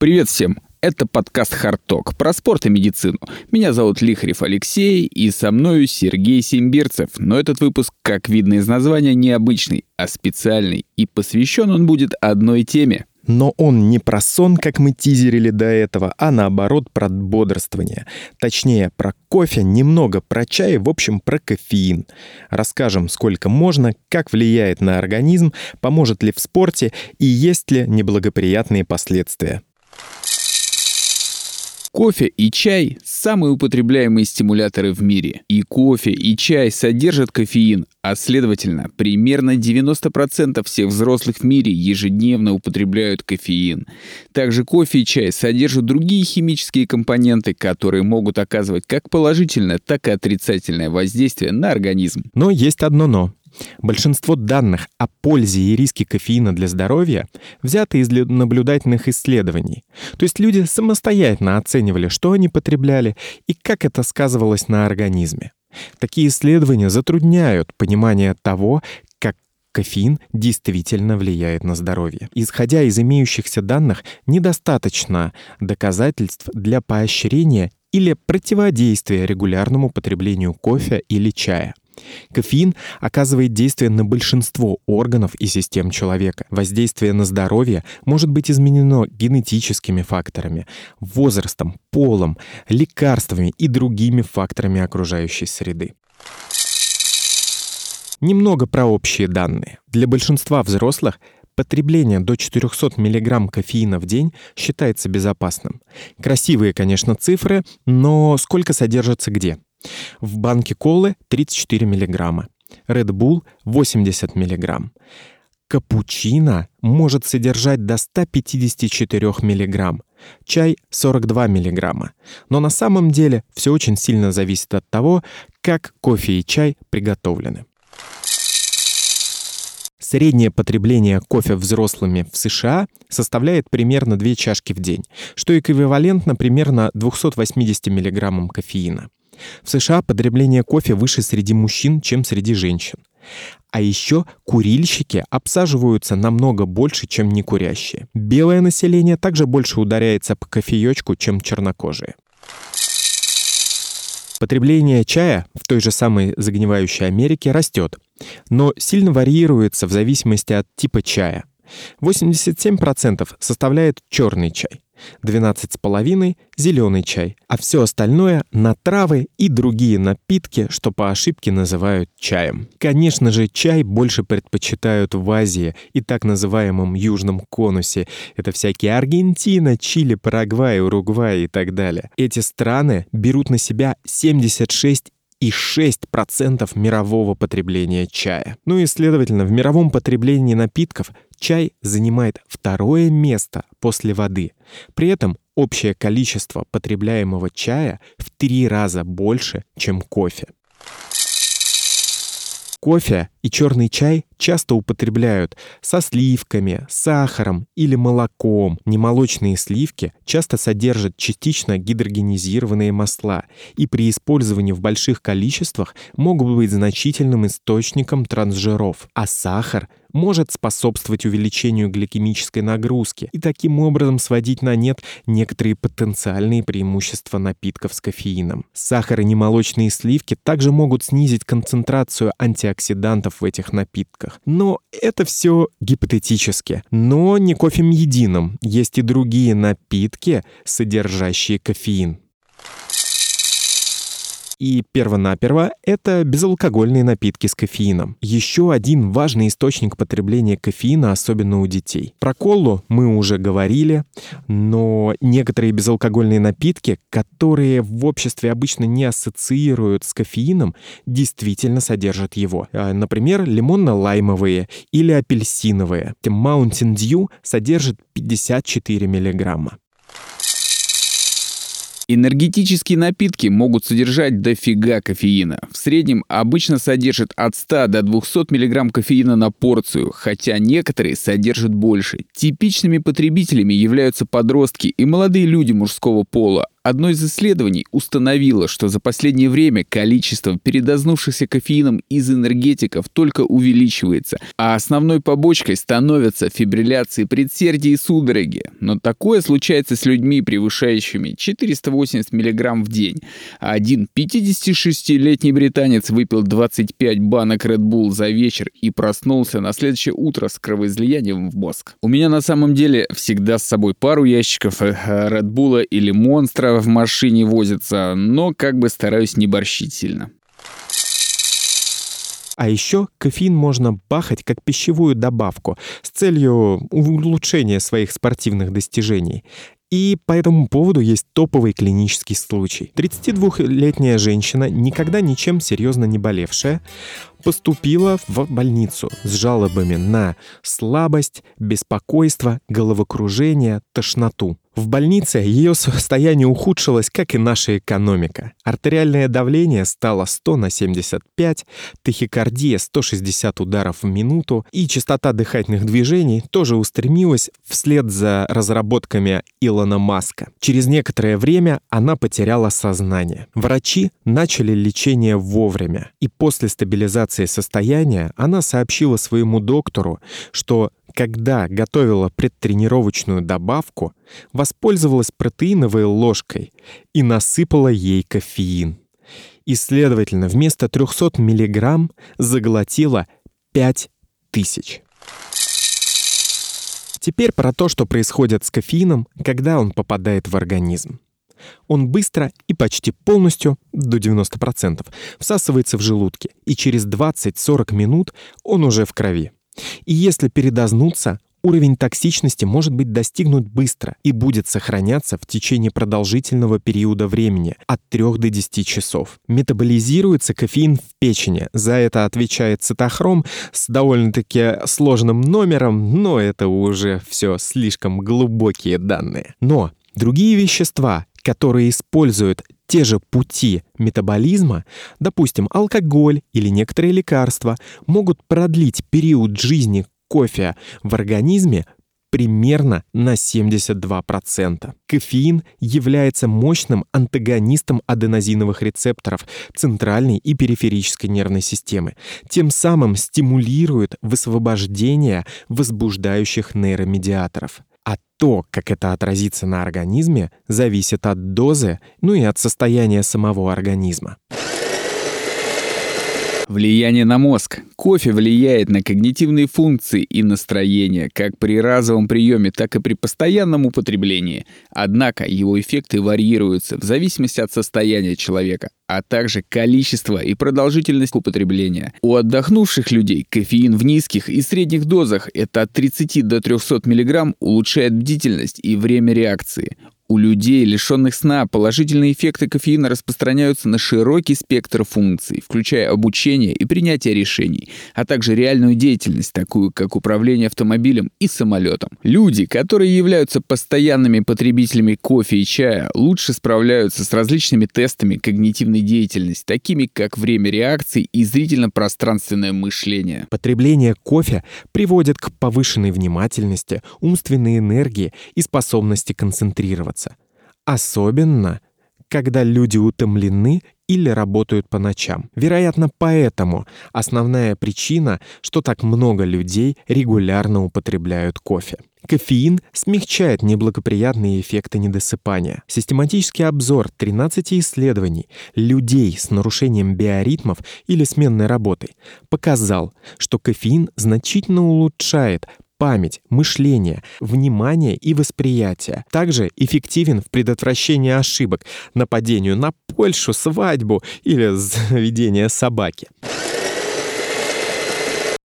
Привет всем! Это подкаст «Харток» про спорт и медицину. Меня зовут Лихарев Алексей, и со мною Сергей Симбирцев. Но этот выпуск, как видно из названия, необычный, а специальный. И посвящен он будет одной теме но он не про сон, как мы тизерили до этого, а наоборот про бодрствование. Точнее, про кофе, немного про чай, в общем, про кофеин. Расскажем, сколько можно, как влияет на организм, поможет ли в спорте и есть ли неблагоприятные последствия. Кофе и чай – самые употребляемые стимуляторы в мире. И кофе, и чай содержат кофеин, а следовательно, примерно 90% всех взрослых в мире ежедневно употребляют кофеин. Также кофе и чай содержат другие химические компоненты, которые могут оказывать как положительное, так и отрицательное воздействие на организм. Но есть одно «но». Большинство данных о пользе и риске кофеина для здоровья взяты из наблюдательных исследований. То есть люди самостоятельно оценивали, что они потребляли и как это сказывалось на организме. Такие исследования затрудняют понимание того, как кофеин действительно влияет на здоровье. Исходя из имеющихся данных, недостаточно доказательств для поощрения или противодействия регулярному потреблению кофе или чая. Кофеин оказывает действие на большинство органов и систем человека. Воздействие на здоровье может быть изменено генетическими факторами, возрастом, полом, лекарствами и другими факторами окружающей среды. Немного про общие данные. Для большинства взрослых потребление до 400 мг кофеина в день считается безопасным. Красивые, конечно, цифры, но сколько содержится где? В банке колы 34 мг. Red Bull 80 мг. Капучино может содержать до 154 мг. Чай 42 мг. Но на самом деле все очень сильно зависит от того, как кофе и чай приготовлены. Среднее потребление кофе взрослыми в США составляет примерно 2 чашки в день, что эквивалентно примерно 280 мг кофеина. В США потребление кофе выше среди мужчин, чем среди женщин. А еще курильщики обсаживаются намного больше, чем некурящие. Белое население также больше ударяется по кофеечку, чем чернокожие. Потребление чая в той же самой загнивающей Америке растет, но сильно варьируется в зависимости от типа чая. 87% составляет черный чай, 12,5 зеленый чай, а все остальное на травы и другие напитки, что по ошибке называют чаем. Конечно же, чай больше предпочитают в Азии и так называемом Южном конусе. Это всякие Аргентина, Чили, Парагвай, Уругвай и так далее. Эти страны берут на себя 76 и 6% мирового потребления чая. Ну и, следовательно, в мировом потреблении напитков чай занимает второе место после воды. При этом общее количество потребляемого чая в три раза больше, чем кофе. Кофе и черный чай часто употребляют со сливками, сахаром или молоком. Немолочные сливки часто содержат частично гидрогенизированные масла и при использовании в больших количествах могут быть значительным источником трансжиров, а сахар может способствовать увеличению гликемической нагрузки и таким образом сводить на нет некоторые потенциальные преимущества напитков с кофеином. Сахар и немолочные сливки также могут снизить концентрацию антиоксидантов в этих напитках. Но это все гипотетически. Но не кофем единым. Есть и другие напитки, содержащие кофеин. И первонаперво это безалкогольные напитки с кофеином. Еще один важный источник потребления кофеина, особенно у детей. Про колу мы уже говорили, но некоторые безалкогольные напитки, которые в обществе обычно не ассоциируют с кофеином, действительно содержат его. А, например, лимонно-лаймовые или апельсиновые. Mountain Dew содержит 54 миллиграмма. Энергетические напитки могут содержать дофига кофеина. В среднем обычно содержат от 100 до 200 мг кофеина на порцию, хотя некоторые содержат больше. Типичными потребителями являются подростки и молодые люди мужского пола, Одно из исследований установило, что за последнее время количество передознувшихся кофеином из энергетиков только увеличивается, а основной побочкой становятся фибрилляции предсердий и судороги. Но такое случается с людьми, превышающими 480 мг в день. Один 56-летний британец выпил 25 банок Red Bull за вечер и проснулся на следующее утро с кровоизлиянием в мозг. У меня на самом деле всегда с собой пару ящиков э, Red Bull или монстра в машине возится, но как бы стараюсь не борщить сильно. А еще кофеин можно бахать как пищевую добавку с целью улучшения своих спортивных достижений. И по этому поводу есть топовый клинический случай. 32-летняя женщина, никогда ничем серьезно не болевшая, поступила в больницу с жалобами на слабость, беспокойство, головокружение, тошноту. В больнице ее состояние ухудшилось, как и наша экономика. Артериальное давление стало 100 на 75, тахикардия 160 ударов в минуту, и частота дыхательных движений тоже устремилась вслед за разработками Илона Маска. Через некоторое время она потеряла сознание. Врачи начали лечение вовремя, и после стабилизации состояния она сообщила своему доктору, что когда готовила предтренировочную добавку, воспользовалась протеиновой ложкой и насыпала ей кофеин. И, следовательно, вместо 300 мг заглотила 5000. Теперь про то, что происходит с кофеином, когда он попадает в организм. Он быстро и почти полностью, до 90%, всасывается в желудке, и через 20-40 минут он уже в крови. И если передознуться, уровень токсичности может быть достигнут быстро и будет сохраняться в течение продолжительного периода времени от 3 до 10 часов. Метаболизируется кофеин в печени. За это отвечает цитохром с довольно-таки сложным номером, но это уже все слишком глубокие данные. Но другие вещества, которые используют те же пути метаболизма, допустим, алкоголь или некоторые лекарства, могут продлить период жизни кофе в организме примерно на 72%. Кофеин является мощным антагонистом аденозиновых рецепторов центральной и периферической нервной системы, тем самым стимулирует высвобождение возбуждающих нейромедиаторов. А то, как это отразится на организме, зависит от дозы, ну и от состояния самого организма. Влияние на мозг. Кофе влияет на когнитивные функции и настроение, как при разовом приеме, так и при постоянном употреблении. Однако его эффекты варьируются в зависимости от состояния человека, а также количество и продолжительность употребления. У отдохнувших людей кофеин в низких и средних дозах, это от 30 до 300 мг, улучшает бдительность и время реакции. У людей, лишенных сна, положительные эффекты кофеина распространяются на широкий спектр функций, включая обучение и принятие решений, а также реальную деятельность, такую как управление автомобилем и самолетом. Люди, которые являются постоянными потребителями кофе и чая, лучше справляются с различными тестами когнитивной деятельности, такими как время реакции и зрительно-пространственное мышление. Потребление кофе приводит к повышенной внимательности, умственной энергии и способности концентрироваться. Особенно, когда люди утомлены или работают по ночам. Вероятно, поэтому основная причина, что так много людей регулярно употребляют кофе. Кофеин смягчает неблагоприятные эффекты недосыпания. Систематический обзор 13 исследований людей с нарушением биоритмов или сменной работой показал, что кофеин значительно улучшает память, мышление, внимание и восприятие. Также эффективен в предотвращении ошибок, нападению на Польшу, свадьбу или заведение собаки.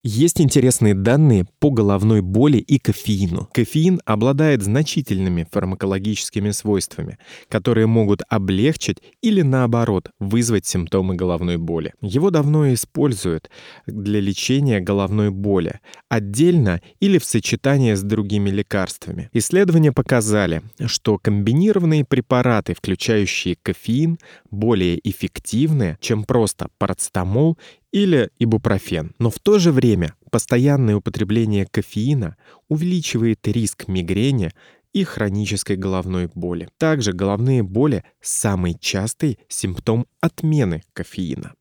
Есть интересные данные по головной боли и кофеину. Кофеин обладает значительными фармакологическими свойствами, которые могут облегчить или наоборот вызвать симптомы головной боли. Его давно используют для лечения головной боли, отдельно или в сочетании с другими лекарствами. Исследования показали, что комбинированные препараты, включающие кофеин, более эффективны, чем просто парацетамол или ибупрофен. Но в то же время постоянное употребление кофеина увеличивает риск мигрени и хронической головной боли. Также головные боли – самый частый симптом отмены кофеина.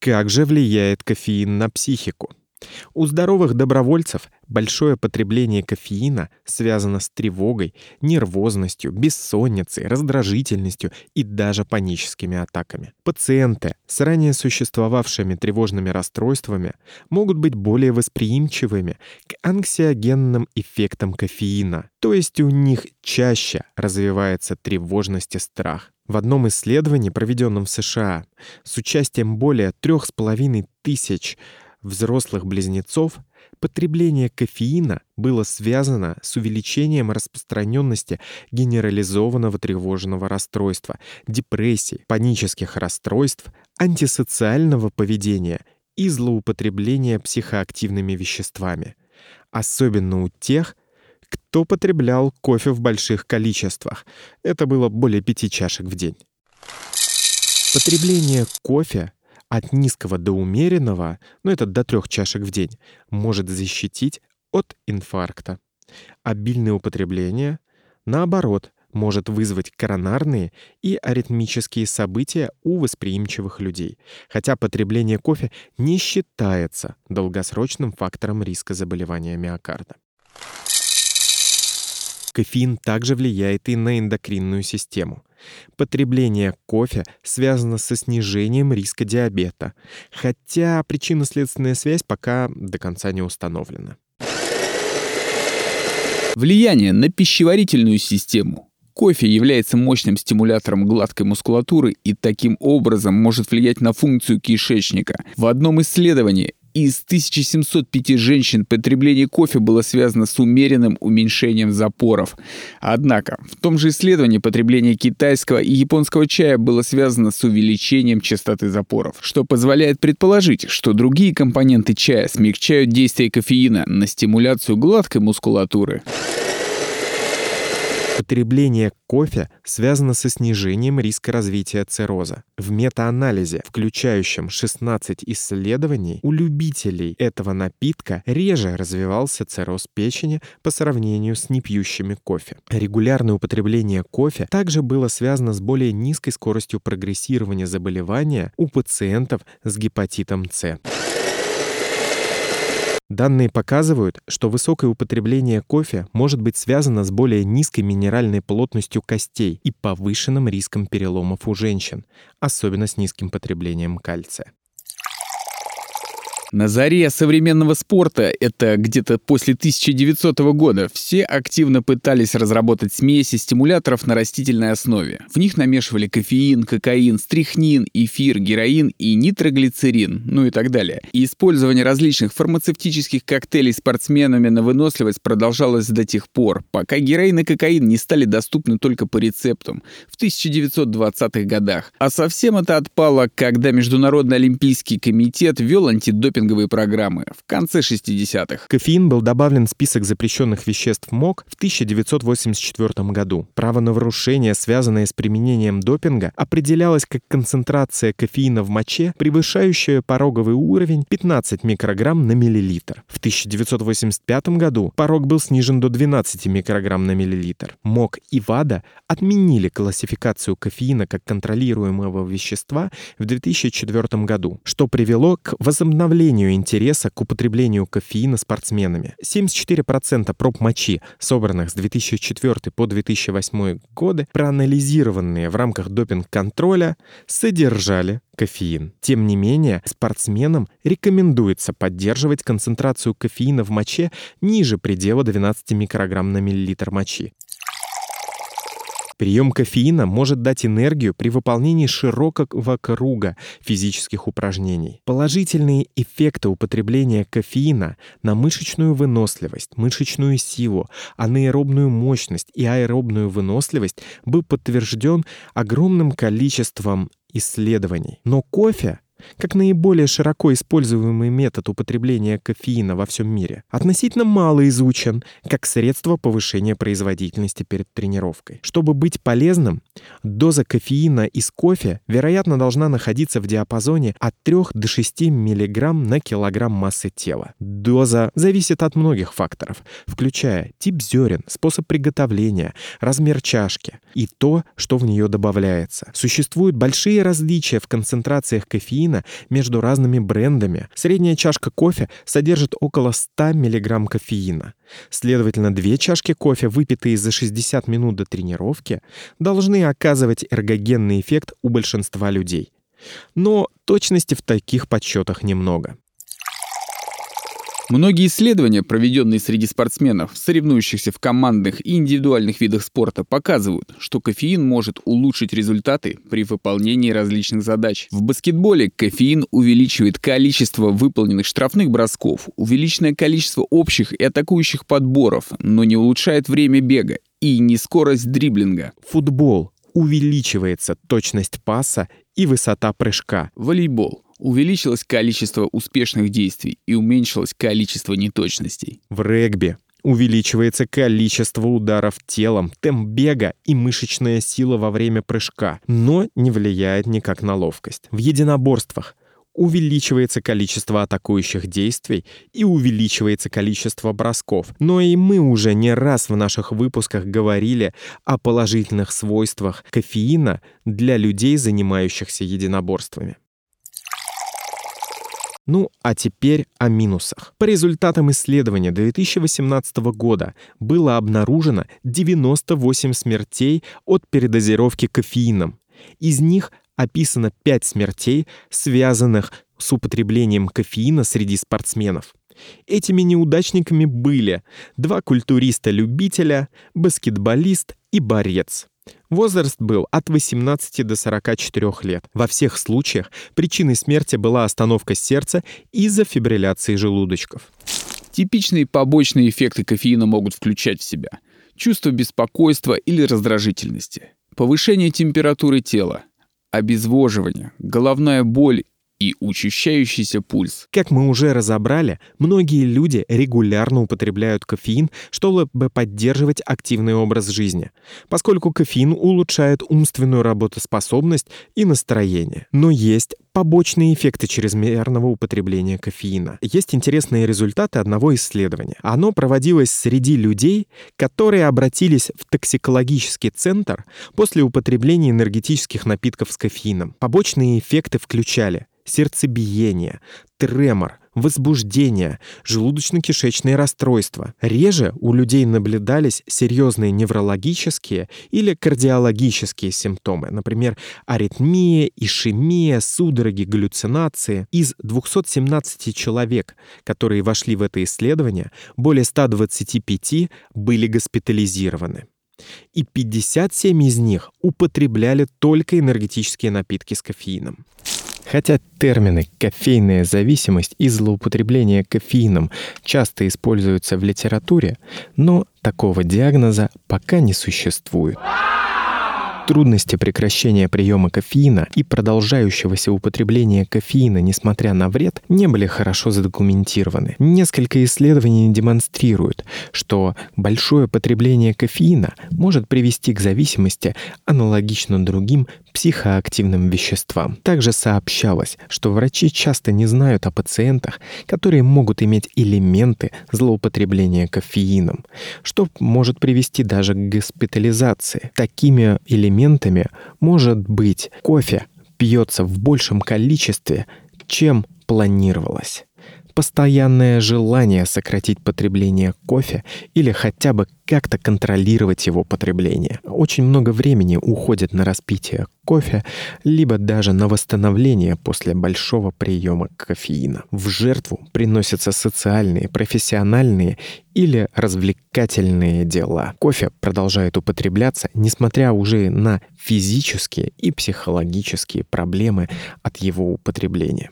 Как же влияет кофеин на психику? У здоровых добровольцев большое потребление кофеина связано с тревогой, нервозностью, бессонницей, раздражительностью и даже паническими атаками. Пациенты с ранее существовавшими тревожными расстройствами могут быть более восприимчивыми к анксиогенным эффектам кофеина, то есть у них чаще развивается тревожность и страх. В одном исследовании, проведенном в США, с участием более трех с половиной тысяч взрослых близнецов потребление кофеина было связано с увеличением распространенности генерализованного тревожного расстройства, депрессии, панических расстройств, антисоциального поведения и злоупотребления психоактивными веществами. Особенно у тех, кто потреблял кофе в больших количествах. Это было более пяти чашек в день. Потребление кофе от низкого до умеренного, ну это до трех чашек в день, может защитить от инфаркта. Обильное употребление, наоборот, может вызвать коронарные и аритмические события у восприимчивых людей, хотя потребление кофе не считается долгосрочным фактором риска заболевания миокарда. Кофеин также влияет и на эндокринную систему. Потребление кофе связано со снижением риска диабета, хотя причинно-следственная связь пока до конца не установлена. Влияние на пищеварительную систему. Кофе является мощным стимулятором гладкой мускулатуры и таким образом может влиять на функцию кишечника. В одном исследовании из 1705 женщин потребление кофе было связано с умеренным уменьшением запоров. Однако, в том же исследовании потребление китайского и японского чая было связано с увеличением частоты запоров, что позволяет предположить, что другие компоненты чая смягчают действие кофеина на стимуляцию гладкой мускулатуры. Потребление кофе связано со снижением риска развития цирроза. В метаанализе, включающем 16 исследований, у любителей этого напитка реже развивался цирроз печени по сравнению с непьющими кофе. Регулярное употребление кофе также было связано с более низкой скоростью прогрессирования заболевания у пациентов с гепатитом С. Данные показывают, что высокое употребление кофе может быть связано с более низкой минеральной плотностью костей и повышенным риском переломов у женщин, особенно с низким потреблением кальция. На заре современного спорта, это где-то после 1900 года, все активно пытались разработать смеси стимуляторов на растительной основе. В них намешивали кофеин, кокаин, стрихнин, эфир, героин и нитроглицерин, ну и так далее. И использование различных фармацевтических коктейлей спортсменами на выносливость продолжалось до тех пор, пока героин и кокаин не стали доступны только по рецептам в 1920-х годах. А совсем это отпало, когда Международный олимпийский комитет ввел антидопинг антидопинговые программы в конце 60-х. Кофеин был добавлен в список запрещенных веществ МОК в 1984 году. Право на нарушение, связанное с применением допинга, определялось как концентрация кофеина в моче, превышающая пороговый уровень 15 микрограмм на миллилитр. В 1985 году порог был снижен до 12 микрограмм на миллилитр. МОК и ВАДА отменили классификацию кофеина как контролируемого вещества в 2004 году, что привело к возобновлению снижению интереса к употреблению кофеина спортсменами. 74% проб мочи, собранных с 2004 по 2008 годы, проанализированные в рамках допинг-контроля, содержали кофеин. Тем не менее, спортсменам рекомендуется поддерживать концентрацию кофеина в моче ниже предела 12 микрограмм на миллилитр мочи. Прием кофеина может дать энергию при выполнении широкого круга физических упражнений. Положительные эффекты употребления кофеина на мышечную выносливость, мышечную силу, анаэробную мощность и аэробную выносливость был подтвержден огромным количеством исследований. Но кофе как наиболее широко используемый метод употребления кофеина во всем мире, относительно мало изучен как средство повышения производительности перед тренировкой. Чтобы быть полезным, доза кофеина из кофе, вероятно, должна находиться в диапазоне от 3 до 6 мг на килограмм массы тела. Доза зависит от многих факторов, включая тип зерен, способ приготовления, размер чашки и то, что в нее добавляется. Существуют большие различия в концентрациях кофеина между разными брендами. Средняя чашка кофе содержит около 100 мг кофеина. Следовательно, две чашки кофе, выпитые за 60 минут до тренировки, должны оказывать эргогенный эффект у большинства людей. Но точности в таких подсчетах немного. Многие исследования, проведенные среди спортсменов, соревнующихся в командных и индивидуальных видах спорта, показывают, что кофеин может улучшить результаты при выполнении различных задач. В баскетболе кофеин увеличивает количество выполненных штрафных бросков, увеличенное количество общих и атакующих подборов, но не улучшает время бега и не скорость дриблинга. Футбол увеличивается точность паса и высота прыжка. Волейбол увеличилось количество успешных действий и уменьшилось количество неточностей. В регби увеличивается количество ударов телом, темп бега и мышечная сила во время прыжка, но не влияет никак на ловкость. В единоборствах увеличивается количество атакующих действий и увеличивается количество бросков. Но и мы уже не раз в наших выпусках говорили о положительных свойствах кофеина для людей, занимающихся единоборствами. Ну, а теперь о минусах. По результатам исследования 2018 года было обнаружено 98 смертей от передозировки кофеином. Из них описано 5 смертей, связанных с употреблением кофеина среди спортсменов. Этими неудачниками были два культуриста-любителя, баскетболист и борец. Возраст был от 18 до 44 лет. Во всех случаях причиной смерти была остановка сердца из-за фибрилляции желудочков. Типичные побочные эффекты кофеина могут включать в себя чувство беспокойства или раздражительности, повышение температуры тела, обезвоживание, головная боль и учащающийся пульс. Как мы уже разобрали, многие люди регулярно употребляют кофеин, чтобы поддерживать активный образ жизни, поскольку кофеин улучшает умственную работоспособность и настроение. Но есть побочные эффекты чрезмерного употребления кофеина. Есть интересные результаты одного исследования. Оно проводилось среди людей, которые обратились в токсикологический центр после употребления энергетических напитков с кофеином. Побочные эффекты включали сердцебиение, тремор, возбуждение, желудочно-кишечные расстройства. Реже у людей наблюдались серьезные неврологические или кардиологические симптомы, например, аритмия, ишемия, судороги, галлюцинации. Из 217 человек, которые вошли в это исследование, более 125 были госпитализированы и 57 из них употребляли только энергетические напитки с кофеином. Хотя термины «кофейная зависимость» и «злоупотребление кофеином» часто используются в литературе, но такого диагноза пока не существует. Трудности прекращения приема кофеина и продолжающегося употребления кофеина, несмотря на вред, не были хорошо задокументированы. Несколько исследований демонстрируют, что большое потребление кофеина может привести к зависимости аналогично другим психоактивным веществам. Также сообщалось, что врачи часто не знают о пациентах, которые могут иметь элементы злоупотребления кофеином, что может привести даже к госпитализации. Такими элементами может быть кофе пьется в большем количестве, чем планировалось постоянное желание сократить потребление кофе или хотя бы как-то контролировать его потребление. Очень много времени уходит на распитие кофе, либо даже на восстановление после большого приема кофеина. В жертву приносятся социальные, профессиональные или развлекательные дела. Кофе продолжает употребляться, несмотря уже на физические и психологические проблемы от его употребления.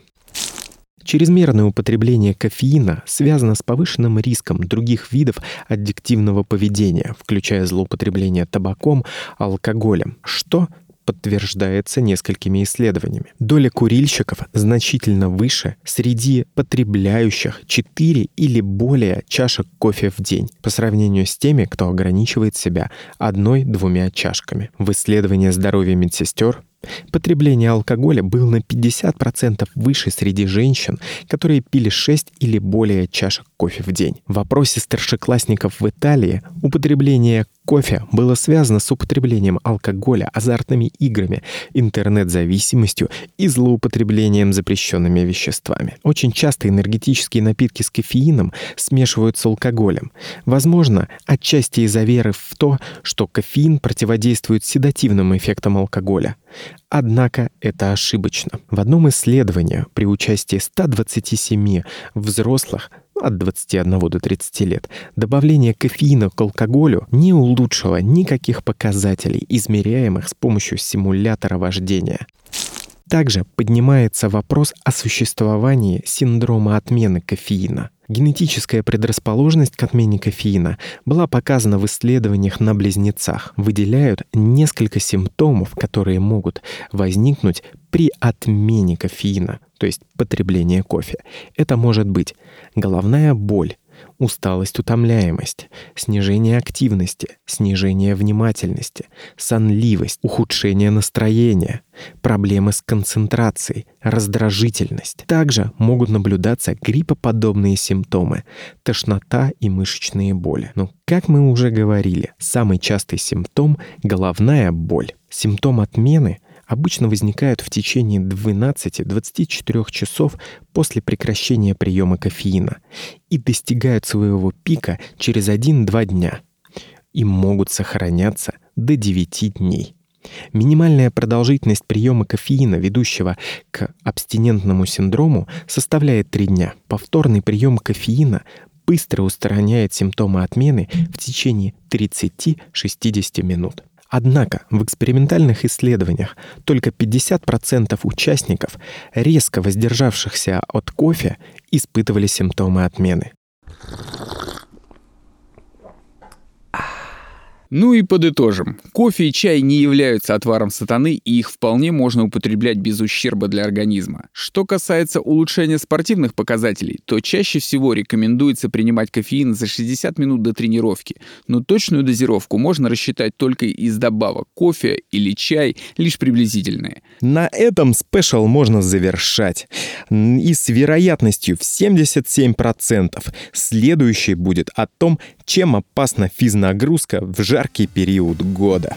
Чрезмерное употребление кофеина связано с повышенным риском других видов аддиктивного поведения, включая злоупотребление табаком, алкоголем, что подтверждается несколькими исследованиями. Доля курильщиков значительно выше среди потребляющих 4 или более чашек кофе в день по сравнению с теми, кто ограничивает себя одной-двумя чашками. В исследовании здоровья медсестер Потребление алкоголя было на 50% выше среди женщин, которые пили 6 или более чашек кофе в день. В вопросе старшеклассников в Италии употребление кофе было связано с употреблением алкоголя, азартными играми, интернет-зависимостью и злоупотреблением запрещенными веществами. Очень часто энергетические напитки с кофеином смешивают с алкоголем. Возможно, отчасти из-за веры в то, что кофеин противодействует седативным эффектам алкоголя. Однако это ошибочно. В одном исследовании при участии 127 взрослых от 21 до 30 лет, добавление кофеина к алкоголю не улучшило никаких показателей, измеряемых с помощью симулятора вождения. Также поднимается вопрос о существовании синдрома отмены кофеина. Генетическая предрасположенность к отмене кофеина была показана в исследованиях на близнецах. Выделяют несколько симптомов, которые могут возникнуть при отмене кофеина, то есть потребление кофе. Это может быть головная боль, усталость, утомляемость, снижение активности, снижение внимательности, сонливость, ухудшение настроения, проблемы с концентрацией, раздражительность. Также могут наблюдаться гриппоподобные симптомы, тошнота и мышечные боли. Но, как мы уже говорили, самый частый симптом — головная боль. Симптом отмены обычно возникают в течение 12-24 часов после прекращения приема кофеина и достигают своего пика через 1-2 дня и могут сохраняться до 9 дней. Минимальная продолжительность приема кофеина, ведущего к абстинентному синдрому, составляет 3 дня. Повторный прием кофеина быстро устраняет симптомы отмены в течение 30-60 минут. Однако в экспериментальных исследованиях только 50% участников, резко воздержавшихся от кофе, испытывали симптомы отмены. Ну и подытожим. Кофе и чай не являются отваром сатаны, и их вполне можно употреблять без ущерба для организма. Что касается улучшения спортивных показателей, то чаще всего рекомендуется принимать кофеин за 60 минут до тренировки, но точную дозировку можно рассчитать только из добавок кофе или чай, лишь приблизительные. На этом спешл можно завершать. И с вероятностью в 77% следующий будет о том, чем опасна физнагрузка в жаркий период года.